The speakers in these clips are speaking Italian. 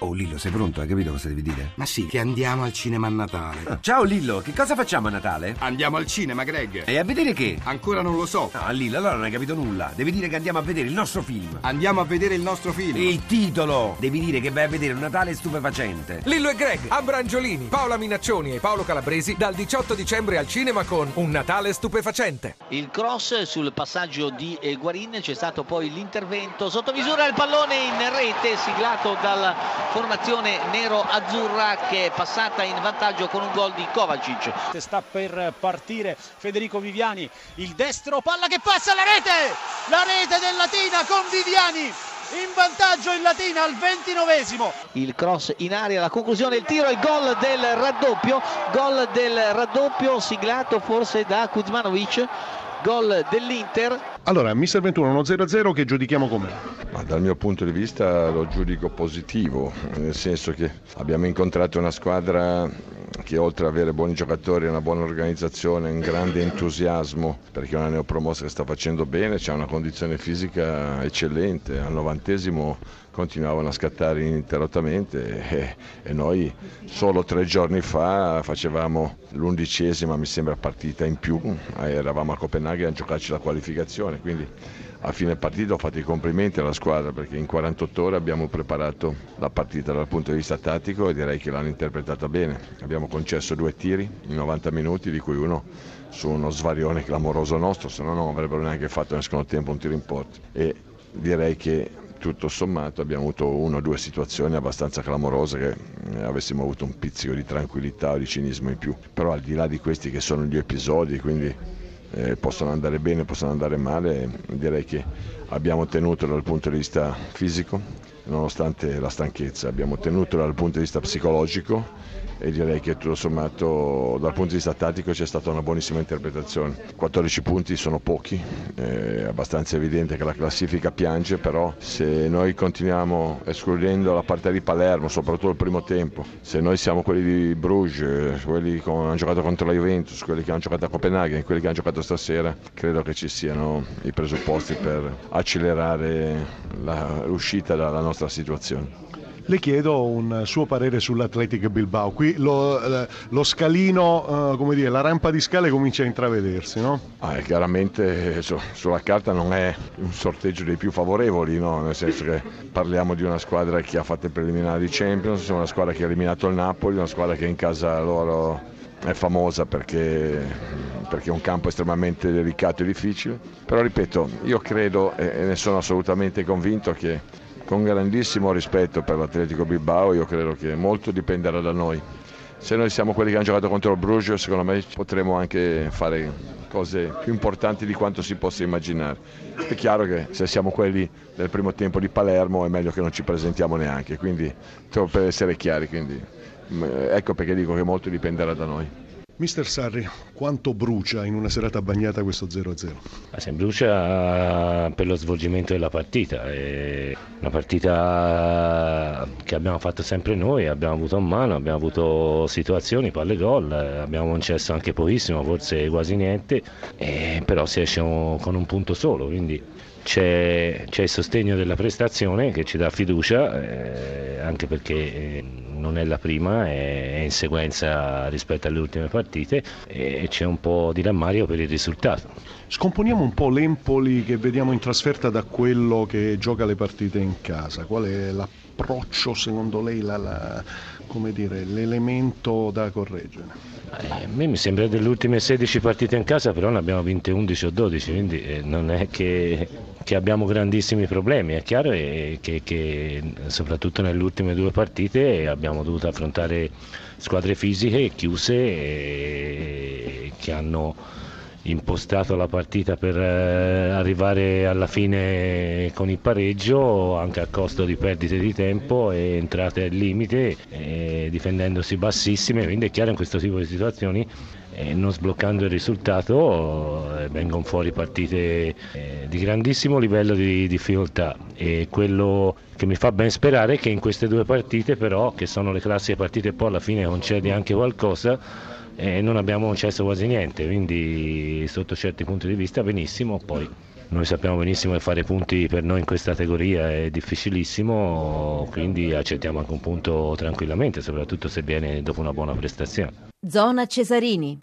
Oh Lillo, sei pronto? Hai capito cosa devi dire? Ma sì, che andiamo al cinema a Natale. Ah, ciao Lillo, che cosa facciamo a Natale? Andiamo al cinema, Greg. E a vedere che? Ancora non lo so. Ah, Lillo, allora non hai capito nulla. Devi dire che andiamo a vedere il nostro film. Andiamo a vedere il nostro film. Il titolo! Devi dire che vai a vedere un Natale stupefacente. Lillo e Greg, Abrangiolini, Paola Minaccioni e Paolo Calabresi dal 18 dicembre al cinema con Un Natale stupefacente. Il cross sul passaggio di Guarin, c'è stato poi l'intervento sotto misura il pallone in rete siglato dalla formazione nero-azzurra che è passata in vantaggio con un gol di Kovacic. Sta per partire Federico Viviani, il destro, palla che passa alla rete, la rete del Latina con Viviani in vantaggio il Latina al ventinovesimo. Il cross in aria, la conclusione, il tiro, il gol del raddoppio, gol del raddoppio siglato forse da Kuzmanovic, gol dell'Inter. Allora, Mister 21, uno 0-0 che giudichiamo com'è? Ma dal mio punto di vista lo giudico positivo, nel senso che abbiamo incontrato una squadra che oltre ad avere buoni giocatori, una buona organizzazione, un grande entusiasmo, perché è una neopromossa che sta facendo bene, c'è una condizione fisica eccellente, al novantesimo continuavano a scattare ininterrottamente e, e, noi solo tre giorni fa facevamo l'undicesima mi sembra partita in più, eravamo a Copenaghen a giocarci la qualificazione, quindi a fine partita ho fatto i complimenti alla squadra perché in 48 ore abbiamo preparato la partita dal punto di vista tattico e direi che l'hanno interpretata bene. Abbiamo concesso due tiri in 90 minuti, di cui uno su uno svarione clamoroso nostro, se no non avrebbero neanche fatto nel secondo tempo un tiro in porta. E direi che tutto sommato abbiamo avuto una o due situazioni abbastanza clamorose che eh, avessimo avuto un pizzico di tranquillità o di cinismo in più. Però al di là di questi che sono gli episodi, quindi eh, possono andare bene, possono andare male, direi che abbiamo tenuto dal punto di vista fisico, nonostante la stanchezza, abbiamo tenuto dal punto di vista psicologico e direi che tutto sommato dal punto di vista tattico c'è stata una buonissima interpretazione. 14 punti sono pochi, è abbastanza evidente che la classifica piange, però se noi continuiamo escludendo la partita di Palermo, soprattutto il primo tempo, se noi siamo quelli di Bruges, quelli che hanno giocato contro la Juventus, quelli che hanno giocato a Copenaghen, quelli che hanno giocato stasera, credo che ci siano i presupposti per accelerare l'uscita dalla nostra situazione. Le chiedo un suo parere sull'Athletic Bilbao. Qui lo, eh, lo scalino, eh, come dire, la rampa di scale comincia a intravedersi, no? Ah, chiaramente su, sulla carta non è un sorteggio dei più favorevoli, no? nel senso che parliamo di una squadra che ha fatto i preliminari di Champions, una squadra che ha eliminato il Napoli, una squadra che in casa loro è famosa perché, perché, è un campo estremamente delicato e difficile. Però ripeto, io credo e ne sono assolutamente convinto che con grandissimo rispetto per l'Atletico Bilbao, io credo che molto dipenderà da noi. Se noi siamo quelli che hanno giocato contro il Bruges, secondo me potremo anche fare cose più importanti di quanto si possa immaginare. È chiaro che se siamo quelli del primo tempo di Palermo è meglio che non ci presentiamo neanche, quindi per essere chiari, quindi, mm, ecco perché dico che molto dipenderà da noi. Mister Sarri, quanto brucia in una serata bagnata questo 0-0? Se brucia per lo svolgimento della partita, è una partita che abbiamo fatto sempre noi, abbiamo avuto a mano, abbiamo avuto situazioni, palle gol, abbiamo concesso anche pochissimo, forse quasi niente, però si esce con un punto solo, quindi c'è, c'è, il sostegno della prestazione che ci dà fiducia, eh, anche perché eh, non è la prima, è, è, in sequenza rispetto alle ultime partite e c'è un po' di rammario per il risultato. Scomponiamo un po' l'Empoli che vediamo in trasferta da quello che gioca le partite in casa. Qual è l'approccio secondo lei, la, la, dire, l'elemento da correggere? Eh, a me mi sembra delle ultime 16 partite in casa, però ne abbiamo vinte 11 o 12, quindi eh, non è che, che abbiamo grandissimi problemi. È chiaro che, che, soprattutto nelle ultime due partite abbiamo dovuto affrontare squadre fisiche chiuse e che hanno impostato la partita per eh, arrivare alla fine con il pareggio anche a costo di perdite di tempo e entrate al limite eh, difendendosi bassissime. Quindi è chiaro in questo tipo di situazioni eh, non sbloccando il risultato vengono fuori partite di grandissimo livello di difficoltà. E quello che mi fa ben sperare è che in queste due partite però che sono le classiche partite poi alla fine concedi anche qualcosa e non abbiamo concesso quasi niente, quindi sotto certi punti di vista benissimo, poi noi sappiamo benissimo che fare punti per noi in questa categoria è difficilissimo, quindi accettiamo anche un punto tranquillamente, soprattutto se viene dopo una buona prestazione. Zona Cesarini.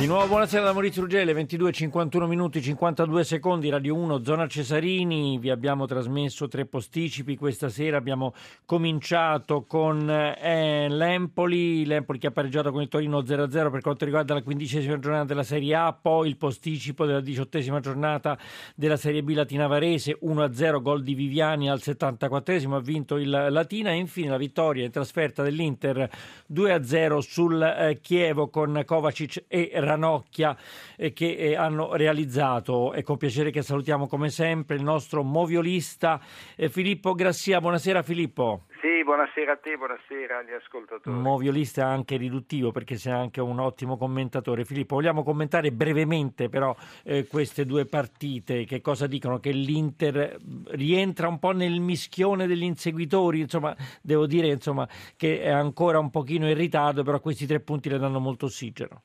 Di nuovo buonasera da Maurizio Ruggele, 22, 51 minuti, 52 secondi, Radio 1, Zona Cesarini, vi abbiamo trasmesso tre posticipi, questa sera. Abbiamo cominciato con eh, l'Empoli, l'Empoli che ha pareggiato con il Torino 0-0 per quanto riguarda la quindicesima giornata della Serie A, poi il posticipo della diciottesima giornata della Serie B Latina Varese, 1-0, gol di Viviani al 74esimo, ha vinto il Latina e infine la vittoria in trasferta dell'Inter 2-0 sul eh, Chievo con Kovacic e Ranocchia eh, che eh, hanno realizzato. È con piacere che salutiamo come sempre il nostro moviolista eh, Filippo Grassia. Buonasera Filippo. Sì, buonasera a te, buonasera agli ascoltatori. Moviolista anche riduttivo perché sei anche un ottimo commentatore. Filippo, vogliamo commentare brevemente però eh, queste due partite? Che cosa dicono? Che l'Inter rientra un po' nel mischione degli inseguitori, insomma, devo dire insomma, che è ancora un pochino in ritardo, però questi tre punti le danno molto ossigeno.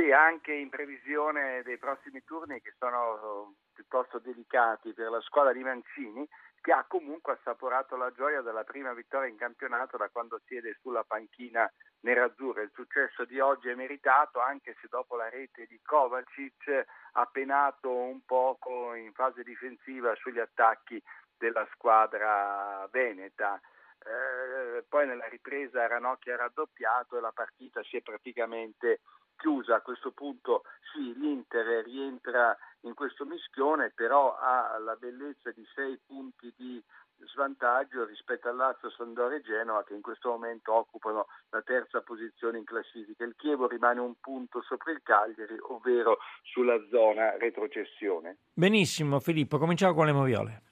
Sì, anche in previsione dei prossimi turni che sono piuttosto delicati per la squadra di Mancini, che ha comunque assaporato la gioia della prima vittoria in campionato da quando siede sulla panchina nerazzurra. Il successo di oggi è meritato anche se dopo la rete di Kovacic ha penato un poco in fase difensiva sugli attacchi della squadra veneta. Eh, poi nella ripresa Ranocchia ha raddoppiato e la partita si è praticamente chiusa. A questo punto sì, l'Inter rientra in questo mischione, però ha la bellezza di sei punti di svantaggio rispetto al Lazio, Sandore e Genova che in questo momento occupano la terza posizione in classifica. Il Chievo rimane un punto sopra il Cagliari, ovvero sulla zona retrocessione. Benissimo Filippo, cominciamo con le moviole.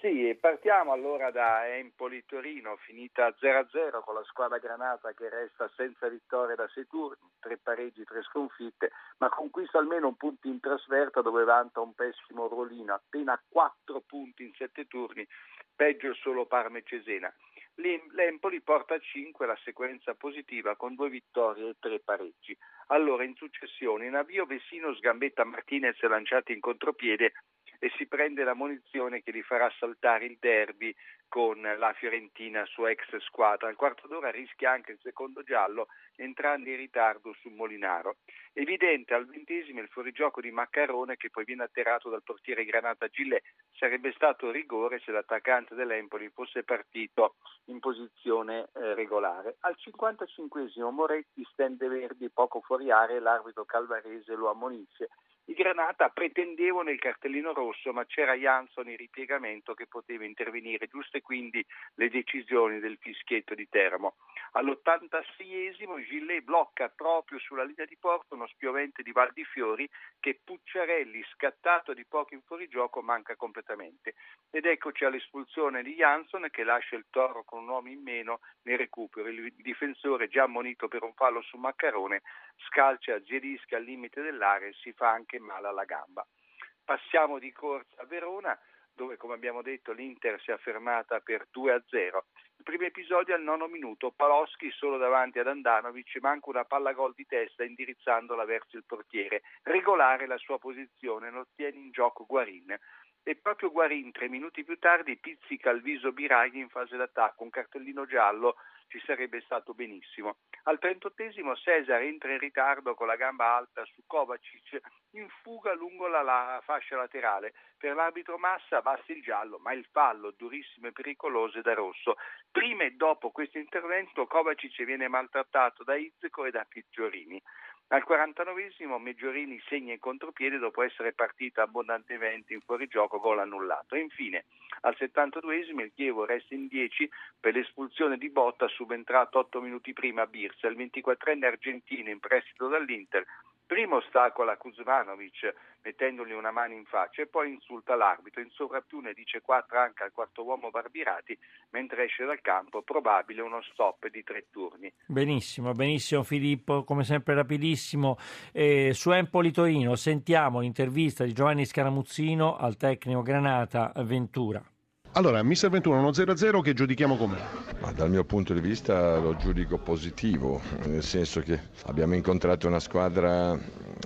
Sì, partiamo allora da Empoli-Torino, finita 0-0 con la squadra granata che resta senza vittoria da sei turni, tre pareggi, tre sconfitte, ma conquista almeno un punto in trasferta dove vanta un pessimo Rolino, appena quattro punti in sette turni, peggio solo Parma e Cesena. L'Empoli porta a 5 la sequenza positiva con due vittorie e tre pareggi. Allora, in successione, in avvio Vessino sgambetta Martinez lanciati in contropiede e si prende la munizione che gli farà saltare il derby con la Fiorentina, sua ex squadra. Al quarto d'ora rischia anche il secondo giallo entrando in ritardo su Molinaro. Evidente al ventesimo il fuorigioco di Maccarone che poi viene atterrato dal portiere Granata Gillet. Sarebbe stato rigore se l'attaccante dell'Empoli fosse partito in posizione eh, regolare. Al 55 Moretti stende Verdi poco fuori area e l'arbitro Calvarese lo ammonisce i Granata pretendevano il cartellino rosso, ma c'era Jansson in ripiegamento che poteva intervenire, giuste quindi le decisioni del fischietto di Termo. All'86esimo Gillet blocca proprio sulla linea di porto uno spiovente di Val di Fiori che Pucciarelli, scattato di poco in fuorigioco, manca completamente. Ed eccoci all'espulsione di Jansson che lascia il toro con un uomo in meno nel recupero. Il difensore, già ammonito per un fallo su Maccarone, scalcia Zielischi al limite dell'area e si fa anche male alla gamba. Passiamo di corsa a Verona dove come abbiamo detto l'Inter si è fermata per 2-0. Il primo episodio al nono minuto, Paloschi solo davanti ad Andanovic, manca una palla gol di testa indirizzandola verso il portiere. Regolare la sua posizione, lo tiene in gioco Guarin e proprio Guarin tre minuti più tardi pizzica il viso Biraghi in fase d'attacco, un cartellino giallo ci sarebbe stato benissimo. Al 38esimo Cesar entra in ritardo con la gamba alta su Kovacic in fuga lungo la, la fascia laterale. Per l'arbitro Massa basta il giallo, ma il fallo durissimo e pericoloso è da rosso. Prima e dopo questo intervento Kovacic viene maltrattato da Izzeco e da Piggiorini. Al 49esimo Meggiorini segna in contropiede dopo essere partita abbondantemente in fuorigioco, gol annullato. E infine al 72esimo il Chievo resta in 10 per l'espulsione di Botta subentrato 8 minuti prima a Birsa, il 24enne argentino in prestito dall'Inter prima ostacola Kuzmanovic mettendogli una mano in faccia e poi insulta l'arbitro. In sovrappiù ne dice 4 anche al quarto uomo Barbirati mentre esce dal campo, probabile uno stop di tre turni. Benissimo, benissimo Filippo, come sempre rapidissimo. Eh, su Empoli Torino sentiamo l'intervista di Giovanni Scaramuzzino al tecnico Granata Ventura. Allora, mister Ventura, uno 0-0 che giudichiamo com'è? Ma dal mio punto di vista lo giudico positivo, nel senso che abbiamo incontrato una squadra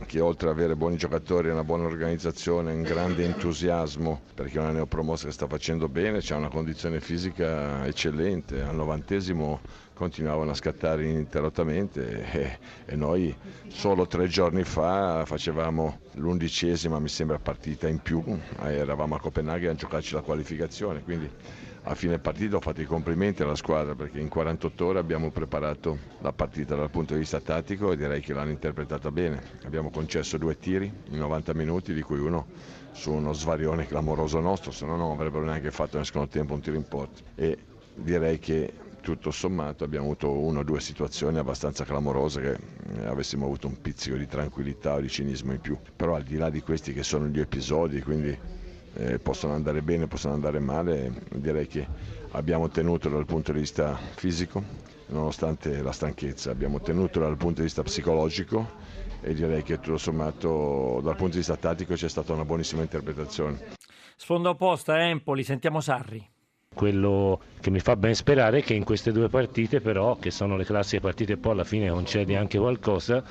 che oltre ad avere buoni giocatori, una buona organizzazione, un grande entusiasmo, perché è una neopromossa che sta facendo bene, c'è una condizione fisica eccellente, al novantesimo continuavano a scattare ininterrottamente e, e, noi solo tre giorni fa facevamo l'undicesima, mi sembra, partita in più, eravamo a Copenaghen a giocarci la qualificazione, quindi a fine partita ho fatto i complimenti alla squadra perché in 48 ore abbiamo preparato la partita dal punto di vista tattico e direi che l'hanno interpretata bene. Abbiamo concesso due tiri in 90 minuti, di cui uno su uno svarione clamoroso nostro, se no non avrebbero neanche fatto nel secondo tempo un tiro in porta. E direi che tutto sommato abbiamo avuto una o due situazioni abbastanza clamorose che eh, avessimo avuto un pizzico di tranquillità o di cinismo in più. Però al di là di questi che sono gli episodi, quindi eh, possono andare bene, possono andare male, direi che abbiamo tenuto dal punto di vista fisico, nonostante la stanchezza, abbiamo tenuto dal punto di vista psicologico e direi che tutto sommato dal punto di vista tattico c'è stata una buonissima interpretazione. Sfondo opposta, Empoli, sentiamo Sarri. Quello che mi fa ben sperare è che in queste due partite però, che sono le classiche partite poi alla fine concedi anche qualcosa,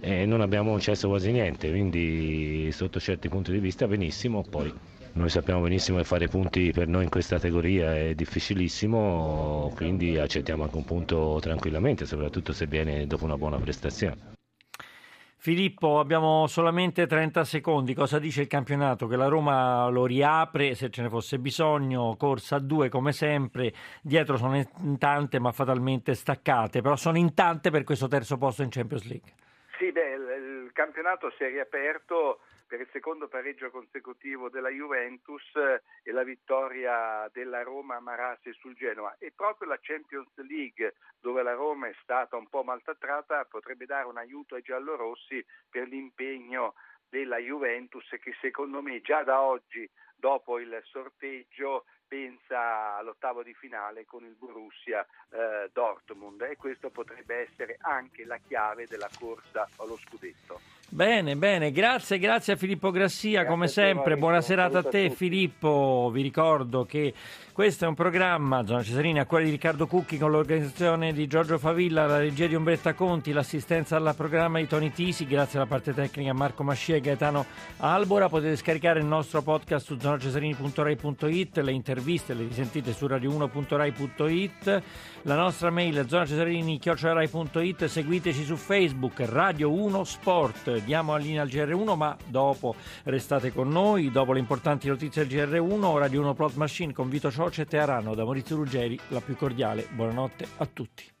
eh, non abbiamo concesso quasi niente, quindi sotto certi punti di vista benissimo, poi noi sappiamo benissimo che fare punti per noi in questa categoria è difficilissimo, quindi accettiamo anche un punto tranquillamente, soprattutto se viene dopo una buona prestazione. Filippo, abbiamo solamente 30 secondi. Cosa dice il campionato? Che la Roma lo riapre se ce ne fosse bisogno, corsa a due come sempre, dietro sono in tante ma fatalmente staccate, però sono in tante per questo terzo posto in Champions League. Sì, beh, il campionato si è riaperto per il secondo pareggio consecutivo della Juventus eh, e la vittoria della Roma a Marassi sul Genoa e proprio la Champions League dove la Roma è stata un po' maltrattata potrebbe dare un aiuto ai giallorossi per l'impegno della Juventus che secondo me già da oggi dopo il sorteggio pensa all'ottavo di finale con il Borussia eh, Dortmund e questo potrebbe essere anche la chiave della corsa allo scudetto. Bene, bene, grazie, grazie a Filippo Grassia, grazie come sempre, buona serata a te a Filippo, vi ricordo che questo è un programma, Zona Cesarini, a cuore di Riccardo Cucchi con l'organizzazione di Giorgio Favilla, la regia di Ombretta Conti, l'assistenza al programma di Tony Tisi, grazie alla parte tecnica Marco Mascia e Gaetano Albora, potete scaricare il nostro podcast su zonacesarini.rai.it, le interviste le risentite su radio1.rai.it, la nostra mail è zonacesarini.rai.it, seguiteci su Facebook, Radio 1 Sport, diamo la linea al GR1 ma dopo restate con noi, dopo le importanti notizie del GR1, Radio 1 Plot Machine con Vito Ciocce e Tearano da Maurizio Ruggeri, la più cordiale buonanotte a tutti.